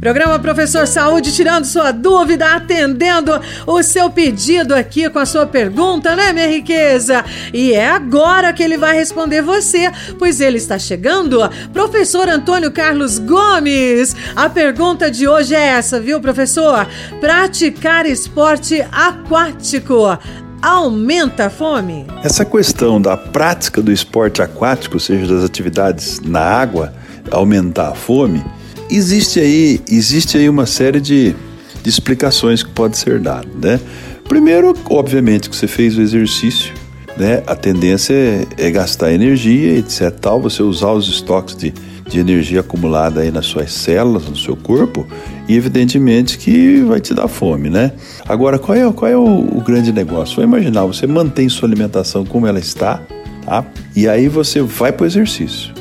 Programa Professor Saúde tirando sua dúvida, atendendo o seu pedido aqui com a sua pergunta, né, minha riqueza? E é agora que ele vai responder você, pois ele está chegando. Professor Antônio Carlos Gomes. A pergunta de hoje é essa, viu, professor? Praticar esporte aquático aumenta a fome? Essa questão da prática do esporte aquático, ou seja, das atividades na água, aumentar a fome existe aí, existe aí uma série de, de explicações que pode ser dada, né? Primeiro, obviamente, que você fez o exercício, né? A tendência é, é gastar energia, etc. Tal, você usar os estoques de, de energia acumulada aí nas suas células, no seu corpo, e evidentemente que vai te dar fome, né? Agora, qual é, qual é o, o grande negócio? Vai imaginar, você mantém sua alimentação como ela está, tá? E aí você vai para o exercício,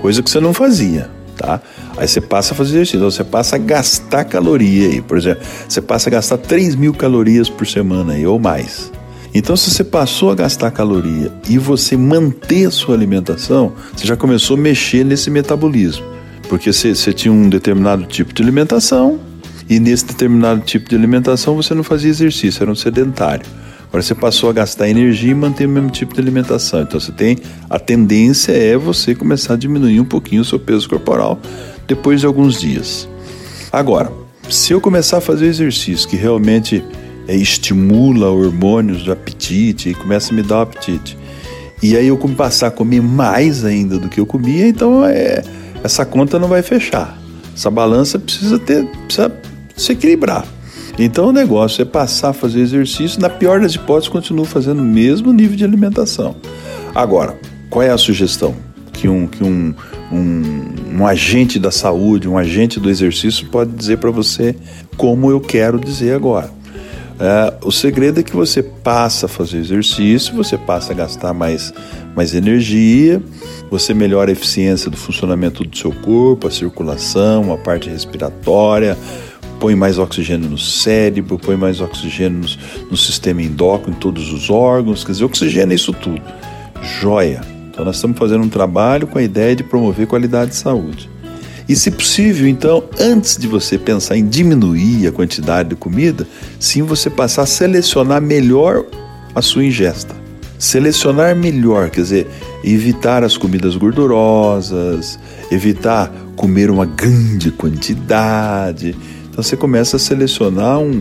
coisa que você não fazia tá? Aí você passa a fazer exercício, então você passa a gastar caloria aí, por exemplo, você passa a gastar 3 mil calorias por semana aí, ou mais. Então, se você passou a gastar caloria e você manter a sua alimentação, você já começou a mexer nesse metabolismo. Porque você, você tinha um determinado tipo de alimentação e nesse determinado tipo de alimentação você não fazia exercício, era um sedentário. Agora você passou a gastar energia e manter o mesmo tipo de alimentação. Então você tem a tendência é você começar a diminuir um pouquinho o seu peso corporal depois de alguns dias. Agora, se eu começar a fazer exercício que realmente é, estimula hormônios do apetite e começa a me dar o apetite, e aí eu passar a comer mais ainda do que eu comia, então é, essa conta não vai fechar. Essa balança precisa ter, precisa se equilibrar. Então o negócio é passar a fazer exercício, na pior das hipóteses, continuo fazendo o mesmo nível de alimentação. Agora, qual é a sugestão? Que um, que um, um, um agente da saúde, um agente do exercício pode dizer para você como eu quero dizer agora. É, o segredo é que você passa a fazer exercício, você passa a gastar mais, mais energia, você melhora a eficiência do funcionamento do seu corpo, a circulação, a parte respiratória, põe mais oxigênio no cérebro, põe mais oxigênio no, no sistema endócrino, em todos os órgãos, quer dizer, oxigênio é isso tudo. Joia! Então nós estamos fazendo um trabalho com a ideia de promover qualidade de saúde. E se possível, então, antes de você pensar em diminuir a quantidade de comida, sim você passar a selecionar melhor a sua ingesta. Selecionar melhor, quer dizer, evitar as comidas gordurosas, evitar comer uma grande quantidade, então você começa a selecionar um,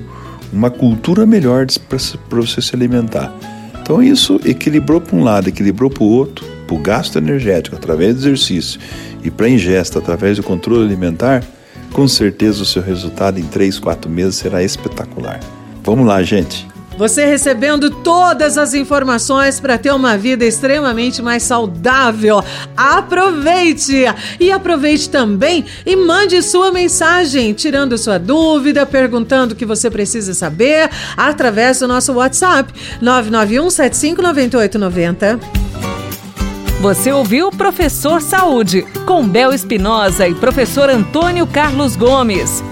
uma cultura melhor para você se alimentar. Então isso equilibrou para um lado, equilibrou para o outro, para o gasto energético através do exercício e para a ingesta através do controle alimentar, com certeza o seu resultado em 3, 4 meses será espetacular. Vamos lá, gente! Você recebendo todas as informações para ter uma vida extremamente mais saudável. Aproveite! E aproveite também e mande sua mensagem, tirando sua dúvida, perguntando o que você precisa saber, através do nosso WhatsApp 991 759890. Você ouviu Professor Saúde, com Bel Espinosa e professor Antônio Carlos Gomes.